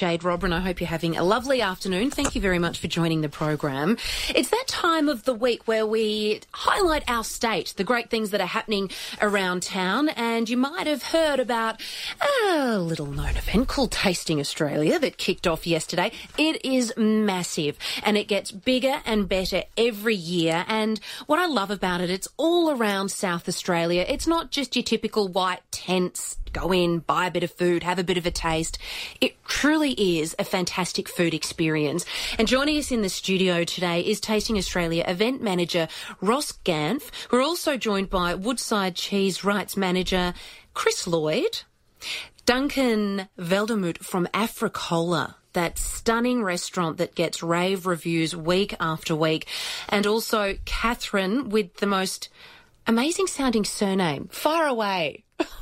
Jade Robran. I hope you're having a lovely afternoon. Thank you very much for joining the program. It's that time of the week where we highlight our state, the great things that are happening around town, and you might have heard about a little known event called Tasting Australia that kicked off yesterday. It is massive and it gets bigger and better every year. And what I love about it, it's all around South Australia. It's not just your typical white tents go in, buy a bit of food, have a bit of a taste. It truly is a fantastic food experience. And joining us in the studio today is Tasting Australia event manager Ross Ganf. We're also joined by Woodside Cheese Wrights manager Kris Lloyd, Duncan Welgemoed from Africola that stunning restaurant that gets rave reviews week after week, and also Catherine with the most amazing sounding surname, far away.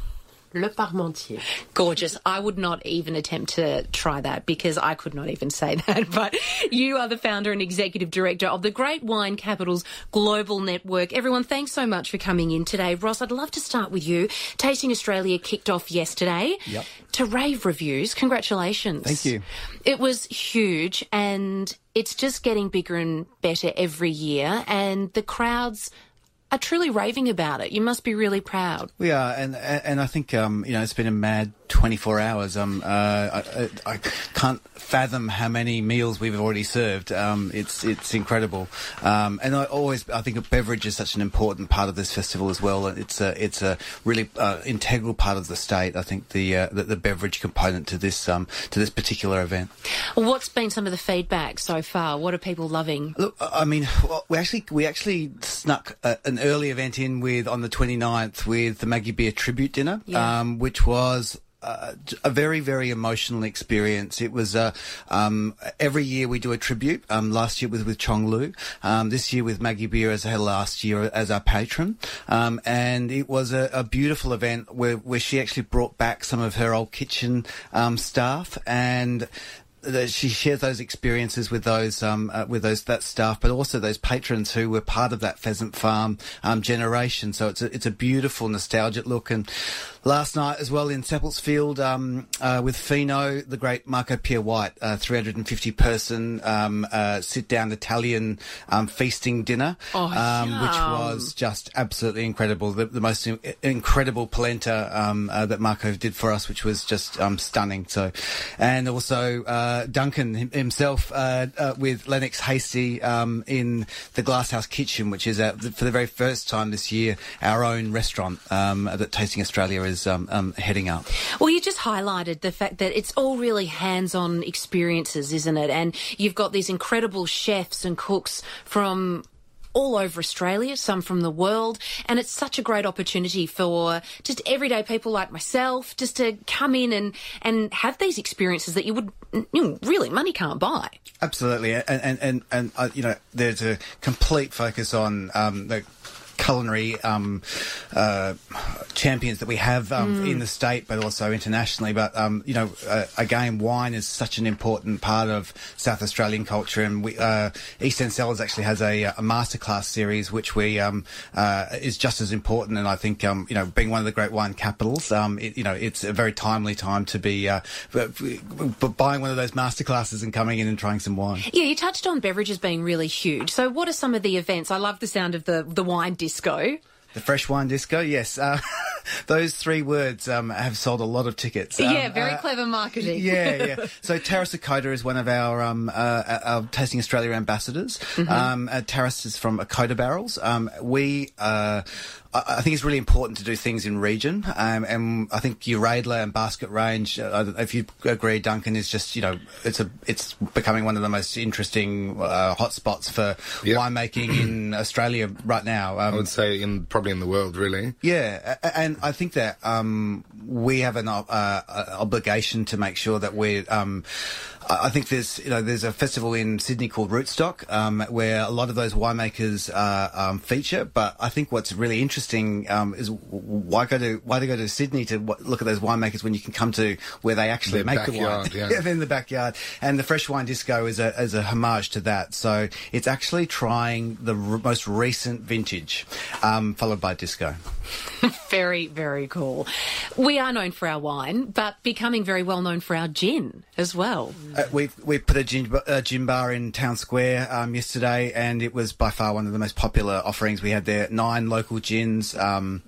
Leparmentier. Gorgeous. I would not even attempt to try that because I could not even say that. But you are the founder and executive director of the Great Wine Capitals Global Network. Everyone, thanks so much for coming in today. Ross, I'd love to start with you. Tasting Australia kicked off yesterday Yep. to rave reviews. Congratulations. Thank you. It was huge and it's just getting bigger and better every year and the crowds are truly raving about it. You must be really proud. We are, and and I think um, you know it's been a mad 24 hours. Um, uh, I, I can't fathom how many meals we've already served. Um, it's it's incredible, um, and I always I think a beverage is such an important part of this festival as well. It's a it's a really uh, integral part of the state. I think the, uh, the the beverage component to this um, to this particular event. What's been some of the feedback so far? What are people loving? Look, I mean, well, we actually we actually snuck a, an early event in with on the 29th with the Maggie Beer tribute dinner, Yeah. um, which was. Uh, a very, very emotional experience. It was uh, um, every year we do a tribute. Um, last year was with Cheong Liew. Um, this year with Maggie Beer as her last year as our patron. Um, and it was a, a beautiful event where, where she actually brought back some of her old kitchen um, staff and she shares those experiences with those um, uh, with those that staff, but also those patrons who were part of that pheasant farm um, generation. So it's a, it's a beautiful nostalgic look. And last night as well in Seppeltsfield um, uh, with Fino, the great Marco Pierre White, uh, 350 person um, uh, sit down Italian um, feasting dinner, Oh, um, which was just absolutely incredible. The, the most in- incredible polenta um, uh, that Marco did for us, which was just um, stunning. So, and also uh, Duncan himself uh, uh, with Lennox Hastie um, in the Glasshouse Kitchen, which is for the very first time this year our own restaurant um, that Tasting Australia is um, um, heading up. Well, you just highlighted the fact that it's all really hands on experiences, isn't it? And you've got these incredible chefs and cooks from all over Australia, some from the world, and it's such a great opportunity for just everyday people like myself just to come in and, and have these experiences that you would, you know, really, money can't buy. Absolutely, and and and, and uh, you know, there's a complete focus on um, the culinary um, uh, champions that we have um, in the state, but also internationally. But um, you know, uh, again, wine is such an important part of South Australian culture, and we, uh, East End Cellars actually has a, a masterclass series which we um, uh, is just as important. And I think um, you know, being one of the great wine capitals, um, it, you know, it's a very timely time to be uh, buying one of those masterclasses and coming in and trying some wine. Yeah, you touched on beverages being really huge. So, what are some of the events? I love the sound of the, the wine disco. The fresh wine disco, yes. Uh, those three words um, have sold a lot of tickets. Um, yeah, very uh, clever marketing. yeah, yeah. So Taras Ochota is one of our um, uh, our Tasting Australia ambassadors. Mm-hmm. Um, uh, Taras is from Ochota Barrels. Um, we. I I think it's really important to do things in region, um, and I think Uraidla and Basket Range, uh, if you agree, Duncan is just you know it's a it's becoming one of the most interesting uh, hotspots for Yep. winemaking in Australia right now. Um, I would say in probably in the world, really. yeah, and I think that um, we have an uh, uh, obligation to make sure that we're um, I I think there's you know there's a festival in Sydney called Rootstock um, where a lot of those winemakers uh, um, feature. But I think what's really interesting um, is why go to why to go to Sydney to w- look at those winemakers when you can come to where they actually Their make backyard, the wine yeah. in the backyard. And the Fresh Wine Disco is a is a homage to that. So it's actually trying the r- most recent vintage, um, followed by disco. Very, very cool. We are known for our wine, but becoming very well known for our gin as well. Uh, we we put a gin, gin bar in Town Square um, yesterday, and it was by far one of the most popular offerings we had there. Nine local gins. Um,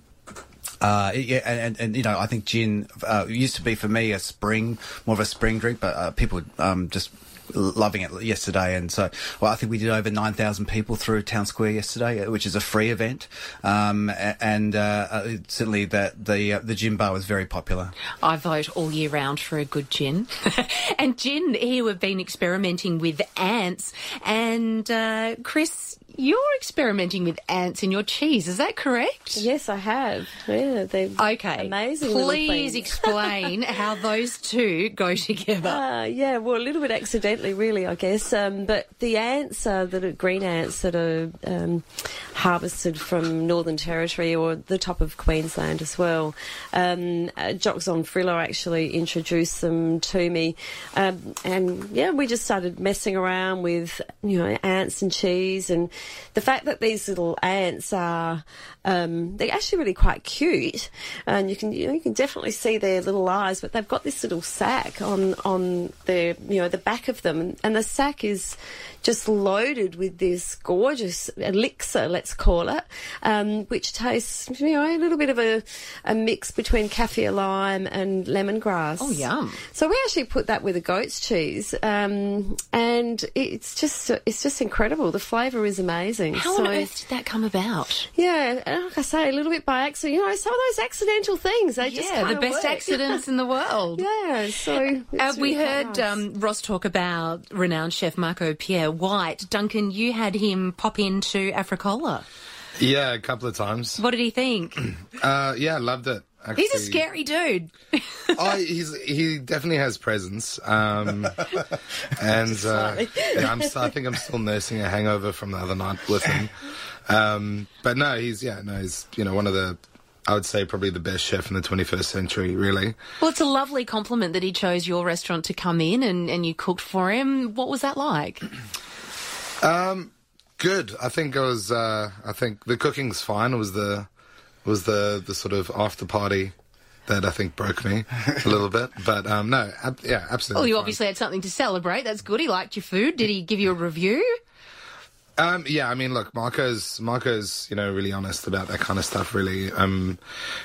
uh, yeah, and, and, you know, I think gin uh, used to be for me a spring, more of a spring drink, but uh, people um, just loving it yesterday. And so, well, I think we did over 9,000 people through Town Square yesterday, uh, which is a free event. Um, and uh, uh, certainly that the, uh, the gin bar was very popular. I vote all year round for a good gin. and gin, here we've been experimenting with ants. And uh, Chris, you're experimenting with ants in your cheese, is that correct? Yes, I have. Yeah, they're Okay. amazing. Please explain how those two go together. Uh, yeah, well, a little bit accidentally, really, I guess. Um, but the ants are the green ants that are um, harvested from Northern Territory or the top of Queensland as well. Um, uh, Jock Zonfrillo actually introduced them to me, um, and yeah, we just started messing around with you know ants and cheese, and the fact that these little ants are um, they're actually really quite cute, and you can you, know, you can definitely see their little eyes, but they've got this little sack on on their you know the back of them, and, the sack is just loaded with this gorgeous elixir, let's call it, um, which tastes you know a little bit of a, a mix between kaffir lime and lemongrass. Oh, yum. So we actually put that with a goat's cheese, um, and it's just it's just incredible. The flavour is amazing. How so, on earth did that come about? Yeah, like I say, a little bit by accident. You know, some of those accidental things they just Yeah, the best work. accidents in the world. Yeah, so Uh, it's we really heard nice. um, Ross talk about renowned chef Marco Pierre White. Duncan, you had him pop into Africola. Yeah, a couple of times. What did he think? Uh, yeah, loved it. Actually. He's a scary dude. Oh, he's he definitely has presence. Um, and uh, yeah, I'm I think I'm still nursing a hangover from the other night with him. Um, but no, he's yeah, no, he's you know one of the. I would say probably the best chef in the 21st century, really. Well, it's a lovely compliment that he chose your restaurant to come in and, and you cooked for him. What was that like? um, Good. I think it was. Uh, I think the cooking's fine. It was the was the the sort of after party that I think broke me a little bit. But um, no, ab- yeah, absolutely. Well, you fine. obviously had something to celebrate. That's good. He liked your food. Did he give you a review? Um, yeah, I mean, look, Marco's Marco's you know really honest about that kind of stuff. Really, um,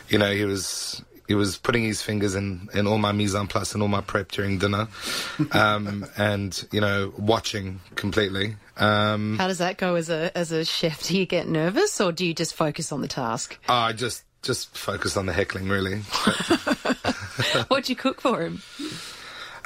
you know, he was he was putting his fingers in in all my mise en place and all my prep during dinner, um, and you know, watching completely. Um, How does that go as a as a chef? Do you get nervous or do you just focus on the task? I just just focus on the heckling really. What'd you cook for him?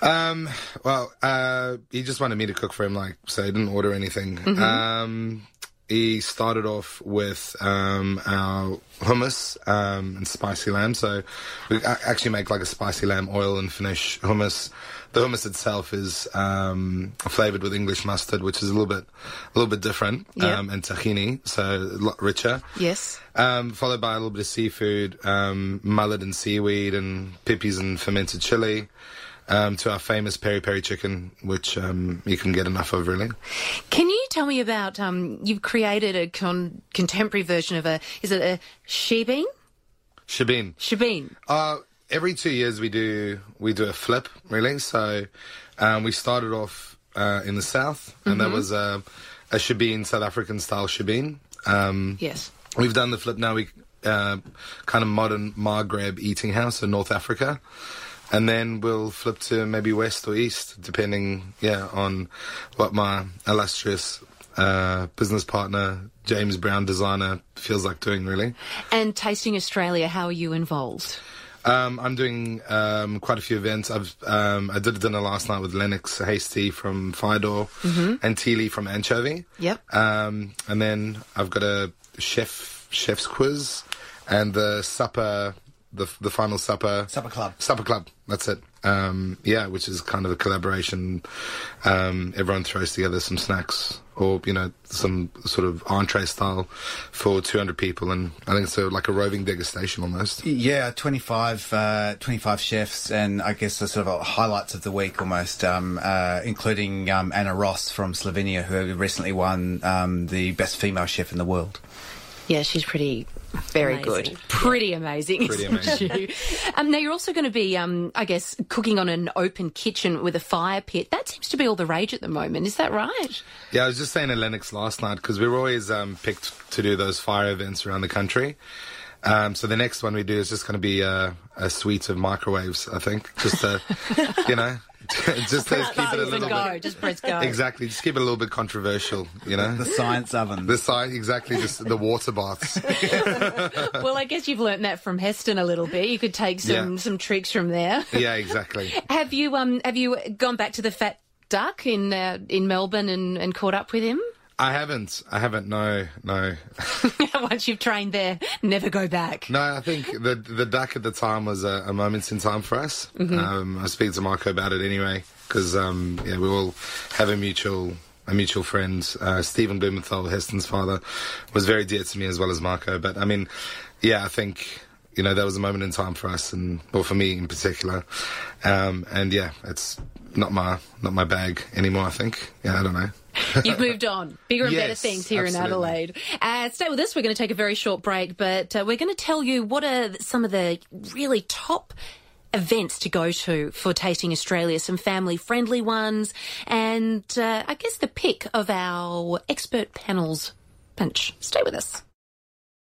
Um, well, uh, he just wanted me to cook for him, like, so he didn't order anything. Mm-hmm. Um, he started off with um, our hummus um, and spicy lamb. So we actually make like a spicy lamb oil and finish hummus. The hummus itself is um, flavored with English mustard, which is a little bit, a little bit different, Yep. um, and tahini, so a lot richer. Yes. Um, followed by a little bit of seafood, um, mullet and seaweed, and pippies and fermented chili. Um, to our famous peri peri chicken, which um, you can get enough of, really. Can you tell me about um, you've created a con- contemporary version of a is it a shebeen? Shabin. Shebeen. Uh, every two years we do we do a flip, really. So um, we started off uh, in the south, and that was uh, a Shabin, South African style Shabin. Um, Yes. We've done the flip now. We uh, kind of modern Maghreb eating house in North Africa, and then we'll flip to maybe west or east, depending, yeah, on what my illustrious uh, business partner James Brown designer feels like doing. Really, And Tasting Australia, how are you involved? um, I'm doing um, quite a few events. I've um, I did a dinner last night with Lennox Hastie from Firedoor and Thi Le from Anchovy. Yep. Um, and then I've got a chef chef's quiz and the supper the the final supper. Supper Club. Supper Club. That's it. Um, yeah, which is kind of a collaboration. Um, everyone throws together some snacks or you know some sort of entree style for 200 people, and I think it's a, like a roving degustation almost. Yeah, 25, uh, 25 chefs, and I guess the sort of highlights of the week almost, um, uh, including um, Ana Roš from Slovenia, who recently won um, the best female chef in the world. Yeah, she's pretty very Amazing. good. Pretty amazing. Pretty amazing. um, now, you're also going to be, um, I guess, cooking on an open kitchen with a fire pit. That seems to be all the rage at the moment. Is that right? Yeah, I was just saying to Lennox last night because we were always um, picked to do those fire events around the country. Um, so the next one we do is just going to be uh, a suite of microwaves, I think, just to, you know, just to keep it a little go. bit. Just press go. Exactly, just keep it a little bit controversial, you know. The science oven. The science, exactly, just the water baths. Well, I guess you've learnt that from Heston a little bit. You could take some Yeah. some tricks from there. yeah, exactly. Have you um have you gone back to the Fat Duck in uh, in Melbourne and, and caught up with him? I haven't. I haven't. No, no, Once you've trained there, never go back. no. I think the the duck at the time was a, a moment in time for us. Um, I was speaking to Marco about it anyway because um, yeah, we all have a mutual a mutual friend. Uh, Stephen Blumenthal, Heston's father, was very dear to me as well as Marco. But I mean, yeah, I think. You know, that was a moment in time for us, and well, for me in particular. Um, and yeah, it's not my not my bag anymore. I think. Yeah, I don't know. You've moved on. Bigger and better things here in. Adelaide. Uh, stay with us. We're going to take a very short break, but uh, we're going to tell you what are some of the really top events to go to for Tasting Australia, some family friendly ones, and uh, I guess the pick of our expert panels bunch. Stay with us.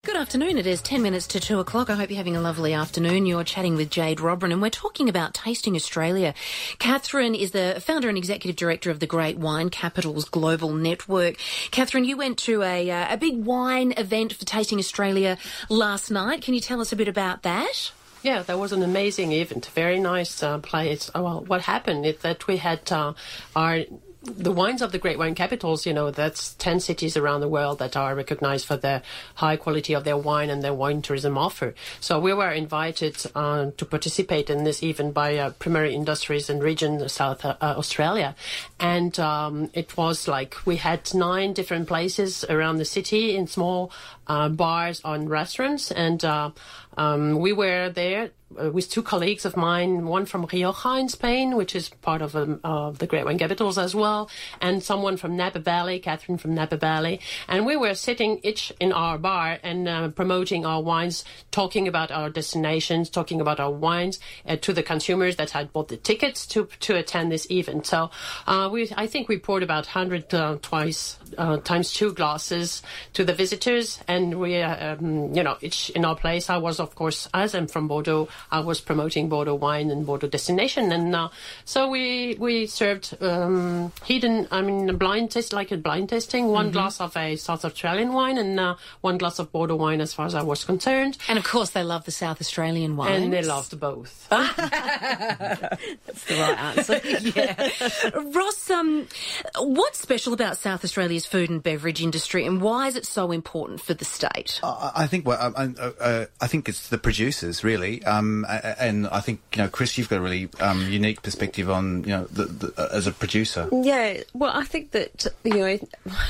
Good afternoon. It is 10 minutes to 2 o'clock. I hope you're having a lovely afternoon. You're chatting with Jade Robrin and we're talking about Tasting Australia. Catherine is the founder and executive director of the Great Wine Capitals Global Network. Catherine, you went to a, uh, a big wine event for Tasting Australia last night. Can you tell us a bit about that? Yeah, that was an amazing event. Very nice uh, place. Uh, Well, what happened is that we had uh, our the wines of the great wine capitals. You know, that's ten cities around the world that are recognized for the high quality of their wine and their wine tourism offer. So we were invited uh, to participate in this even by uh, Primary Industries and Region South uh, Australia, and um, it was like we had nine different places around the city in small uh, bars and restaurants, and uh, um, we were there uh, with two colleagues of mine, one from Rioja in Spain, which is part of, um, of the Great Wine Capitals as well, and someone from Napa Valley, Catherine from Napa Valley. And we were sitting each in our bar and uh, promoting our wines, talking about our destinations, talking about our wines uh, to the consumers that had bought the tickets to to attend this event. So uh, we, I think we poured about 100 uh, twice uh, times two glasses to the visitors, and we, um, you know, each in our place. I was, of course, as I'm from Bordeaux, I was promoting Bordeaux wine and Bordeaux destination, and uh, so we we served um, hidden, I mean, a blind test, like a blind testing, one glass of a South Australian wine and uh, one glass of Bordeaux wine, as far as I was concerned, And of course, they love the South Australian wine, and they loved both. That's the right answer. yeah. Ross, um, what's special about South Australia's food and beverage industry, and why is it so important for the state? I I think well, uh, uh, I think it's the producers really, um, and I think you know, Kris, you've got a really um, unique perspective on you know the, the, uh, as a producer. Yeah, well, I think that, you know,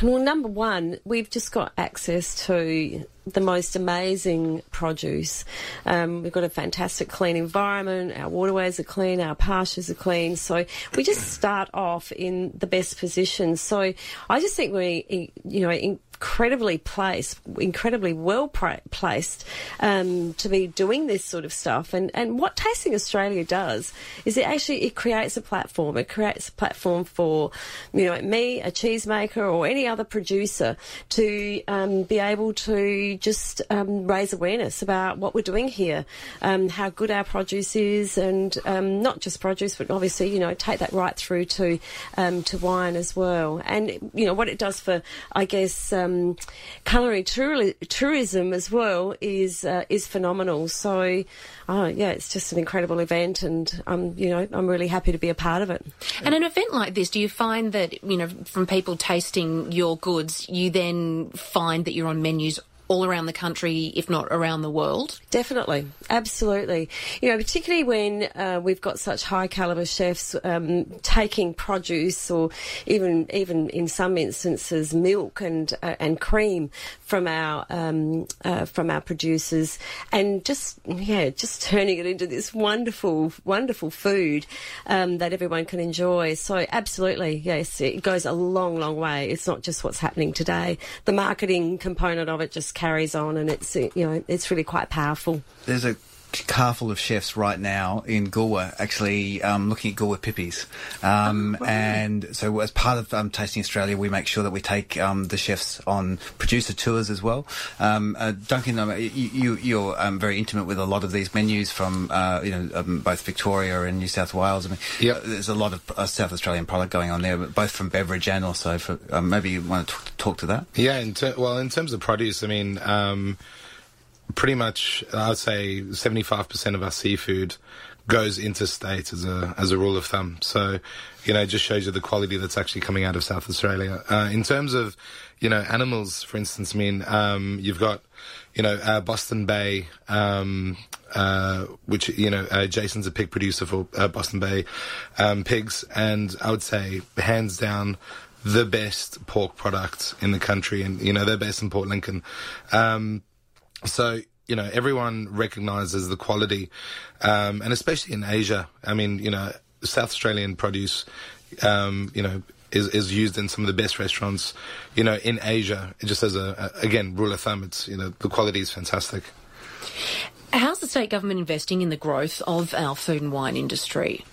well, number one, we've just got access to the most amazing produce. Um, we've got a fantastic clean environment, our waterways are clean, our pastures are clean, so we just start off in the best position. So I just think we, you know, incredibly placed, incredibly well placed um, to be doing this sort of stuff. And, and what Tasting Australia does is it actually it creates a platform. It creates a platform for you know me, a cheesemaker, or any other producer to um, be able to just um, raise awareness about what we're doing here, um, how good our produce is, and um, not just produce, but obviously you know take that right through to um, to wine as well. And you know what it does for, I guess, um, culinary touri- tourism as well is uh, is phenomenal. So, oh yeah, it's just an incredible event, and I'm you know I'm really happy to be a part of it. And an event like this, do you find that, you know, from people tasting your goods, you then find that you're on menus all around the country, if not around the world? Definitely, absolutely. You know, particularly when uh, we've got such high caliber chefs um, taking produce, or even even in some instances milk and uh, and cream from our um, uh, from our producers, and just yeah, just turning it into this wonderful wonderful food um, that everyone can enjoy. So absolutely, yes, it goes a long long way. It's not just what's happening today. The marketing component of it just carries on, and it's you know it's really quite powerful. There's a car full of chefs right now in Goolwa actually um, looking at Goolwa pippies. Um, oh, And so, as part of um, Tasting Australia, we make sure that we take um, the chefs on producer tours as well. Um, uh, Duncan, you, you, are um, very intimate with a lot of these menus from uh, you know both Victoria and New South Wales. I mean, yep. there's a lot of uh, South Australian product going on there, both from beverage and also for maybe you want to t- talk to that. Yeah, in ter- well, in terms of produce, I mean pretty much, I'd say 75% of our seafood goes interstate as a as a rule of thumb. So, you know, it just shows you the quality that's actually coming out of South Australia. Uh, in terms of, you know, animals, for instance, I mean, um, you've got, you know, uh, Boston Bay, um, uh, which you know, uh, Jason's a pig producer for uh, Boston Bay um, pigs, and I would say hands down. The best pork product in the country, and you know they're based in Port Lincoln. Um, so, you know, everyone recognizes the quality, um, and especially in Asia. I mean, you know, South Australian produce, um, you know, is, is used in some of the best restaurants, you know, in Asia. Just as a, a, again, rule of thumb, it's, you know, the quality is fantastic. How's the state government investing in the growth of our food and wine industry?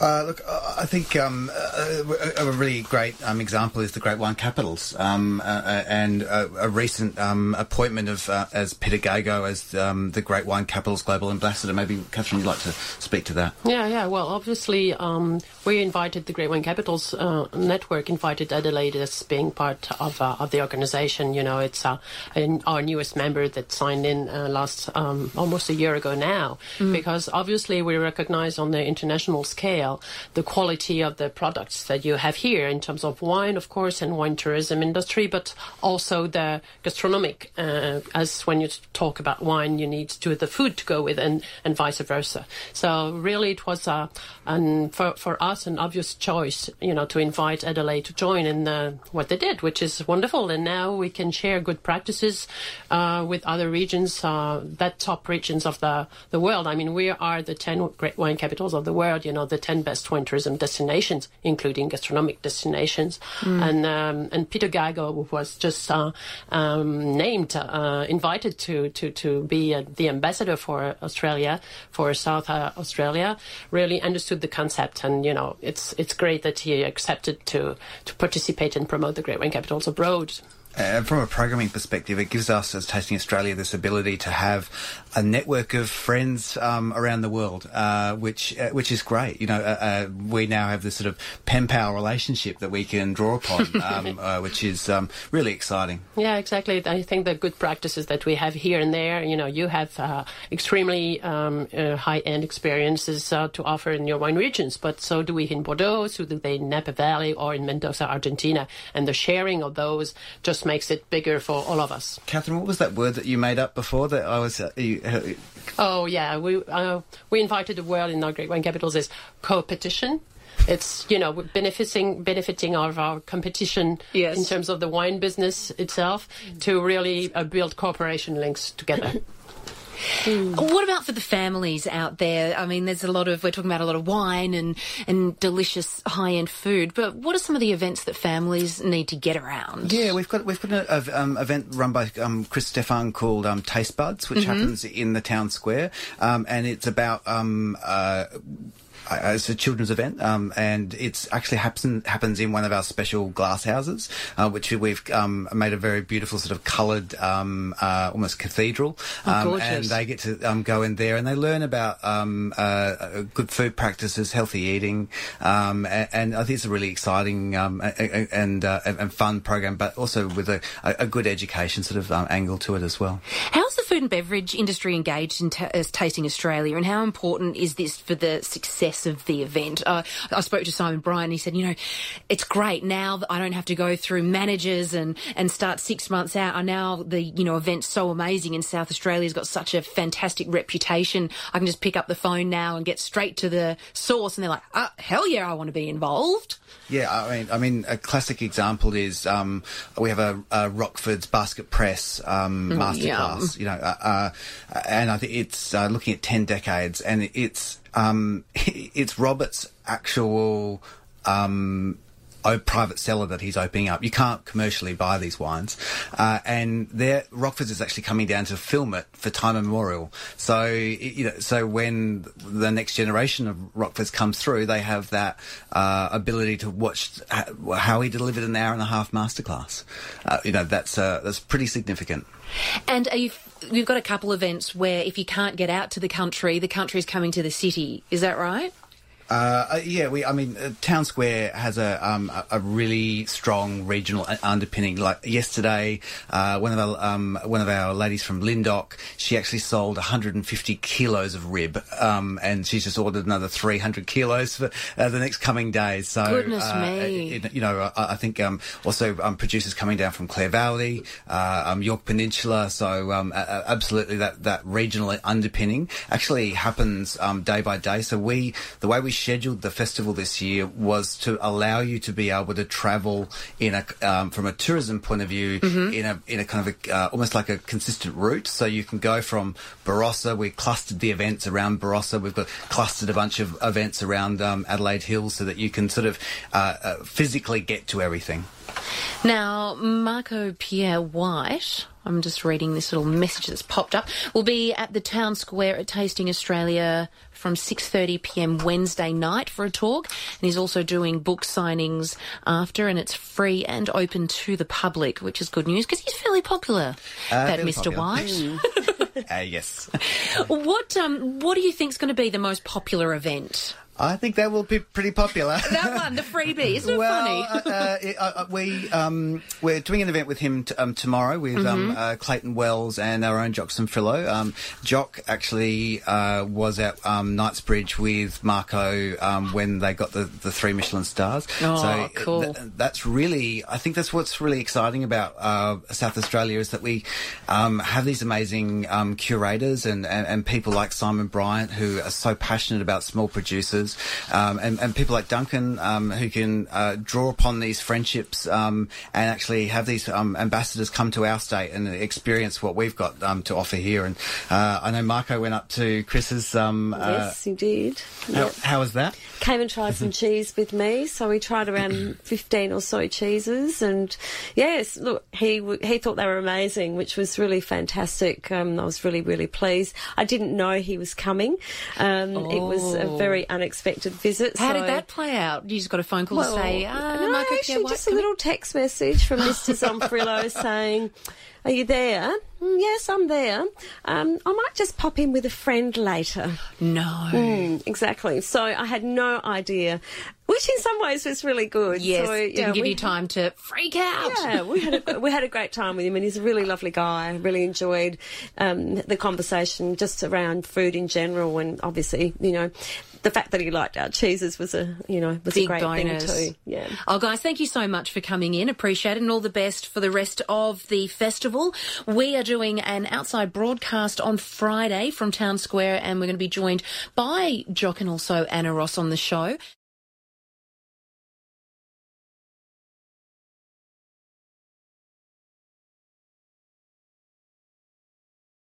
Uh, look, I think um, a, a, really great um, example is the Great Wine Capitals, um, uh, uh and a, a recent um, appointment of uh, as Peter Gago as um, the Great Wine Capitals Global Ambassador. Maybe Catherine, you'd like to speak to that? Yeah, yeah. Well, obviously, um, we invited the Great Wine Capitals uh, Network, invited Adelaide as being part of uh, of the organisation. You know, it's our newest member that signed in last almost a year ago now, mm. because obviously we recognise on the international scale the quality of the products that you have here in terms of wine, of course, and wine tourism industry, but also the gastronomic. Uh, as when you talk about wine, you need to the food to go with, and, and vice versa. So really, it was a, and for for us an obvious choice, you know, to invite Adelaide to join in the, what they did, which is wonderful. And now we can share good practices uh, with other regions, uh, that top regions of the the world. I mean, we are the ten great wine capitals of the world. You know, the ten best wine tourism destinations, including gastronomic destinations. Mm. And um, and Peter Gago was just uh, um, named, uh, invited to to to be uh, the ambassador for Australia for South uh, Australia. Really understood the concept, and you know, it's it's great that he accepted to to participate and promote the Great Wine Capitals abroad. And from a programming perspective, it gives us as Tasting Australia this ability to have a network of friends um, around the world, uh, which uh, which is great. You know, uh, uh we now have this sort of pen pal relationship that we can draw upon, um, uh, which is um, really exciting. Yeah, exactly. I think the good practices that we have here and there. You know, you have uh, extremely um, high end experiences to offer in your wine regions, but so do we in Bordeaux, so do they in Napa Valley or in Mendoza, Argentina, and the sharing of those just makes it bigger for all of us. Catherine, what was that word that you made up before that I was? Uh, you, uh, oh yeah, we uh, we invited the world in our Great Wine Capitals is co-petition. It's you know benefiting benefiting of our competition yes. in terms of the wine business itself to really uh, build cooperation links together. Mm. What about for the families out there? I mean, there's a lot of we're talking about a lot of wine and and delicious high end food, but what are some of the events that families need to get around? Yeah, we've got we've got an um, event run by um, Chris Stefan called um, Taste Buds, which mm-hmm. happens in the town square, um, and it's about um, uh, uh, it's a children's event, um, and it's actually happen, happens in one of our special glass houses, uh, which we've um, made a very beautiful sort of coloured, um, uh, almost cathedral. Oh, um, and they get to um, go in there and they learn about um, uh, uh, good food practices, healthy eating, and, and, I think it's a really exciting and uh, and fun program, but also with a, a good education sort of angle to it as well. Food and beverage industry engaged in ta- as Tasting Australia, and how important is this for the success of the event? Uh, I spoke to Simon Bryant. He said, you know, it's great now that I don't have to go through managers and and start six months out. I now the you know event's so amazing in South Australia's got such a fantastic reputation. I can just pick up the phone now and get straight to the source, and they're like, oh, hell yeah, I want to be involved. Yeah, I mean, I mean, a classic example is um, we have a, a Rockford's basket press um, masterclass. You know, uh, uh, and I think it's uh, looking at ten decades, and it's um, it's Robert's actual. Um, private cellar that he's opening up. You can't commercially buy these wines, uh, and there Rockford's is actually coming down to film it for time immemorial. So you know, so when the next generation of Rockfords comes through, they have that uh, ability to watch how he delivered an hour and a half masterclass. Uh, you know, that's uh, that's pretty significant. And you, you've got a couple events where if you can't get out to the country, the country's coming to the city. Is that right? Uh, uh, yeah, we. I mean, uh, Town Square has a um, a, really strong regional underpinning. Like yesterday, uh, one of our um, one of our ladies from Lyndoch, she actually sold 150 kilos of rib, um, and she's just ordered another 300 kilos for uh, the next coming days. So, Goodness uh, me. it- you know, I, I think um, also um, producers coming down from Clare Valley, uh, um, Yorke Peninsula. So um, absolutely, that that regional underpinning actually happens um, day by day. So we, the way we scheduled the festival this year was to allow you to be able to travel in a um, from a tourism point of view in a in a kind of a, uh, almost like a consistent route. So you can go from Barossa. We clustered the events around Barossa. We've got clustered a bunch of events around um, Adelaide Hills so that you can sort of uh, uh, physically get to everything. Now, Marco Pierre White, I'm just reading this little message that's popped up, will be at the Town Square at Tasting Australia from 6:30 p.m. Wednesday night for a talk, and he's also doing book signings after, and it's free and open to the public, which is good news because he's fairly popular. that fairly Mr. popular. White. Uh, yes. what um what do you think is going to be the most popular event? I think that will be pretty popular. That one, the freebie, isn't it well, funny? uh, uh, uh, uh, we um, we're doing an event with him t- um, tomorrow with um, Mm-hmm. uh, Clayton Wells and our own Jock Zonfrillo. Um, Jock actually uh, was at um, Knightsbridge with Marco um, when they got the, the three Michelin stars. Oh, so cool. th- that's really, I think that's what's really exciting about uh, South Australia is that we um, have these amazing um, curators and, and, and people like Simon Bryant who are so passionate about small producers, um, and, and people like Duncan um, who can uh, draw upon these friendships um, and actually have these um, ambassadors come to our state and experience what we've got um, to offer here. And uh, I know Marco went up to Kris's. Um, yes, he did. uh, how, Yep. how was that? Came and tried some cheese with me, so we tried around fifteen or so cheeses, and yes, look, he he thought they were amazing, which was really fantastic. Um, I was really really pleased. I didn't know he was coming. Um, It was a Oh. very unexpected visit. How so- did that play out? You just got a phone call to say, ah, no, Pierre actually, White just a little text message from Mr. Zonfrillo saying, "Are you there? "Mm, yes, I'm there. Um, I might just pop in with a friend later." No. Mm, exactly. So I had no idea, which in some ways was really good. Yes, so, didn't yeah, give we- you time to freak out. Yeah, we had a, we had a great time with him, and he's a really lovely guy. I really enjoyed um, the conversation just around food in general, and obviously, you know, the fact that he liked our cheeses was a you know was Big a great bonus. thing too. Yeah. Oh, guys, thank you so much for coming in. Appreciate it, and all the best for the rest of the festival. We are doing an outside broadcast on Friday from Town Square, and we're going to be joined by Jock and also Ana Roš on the show.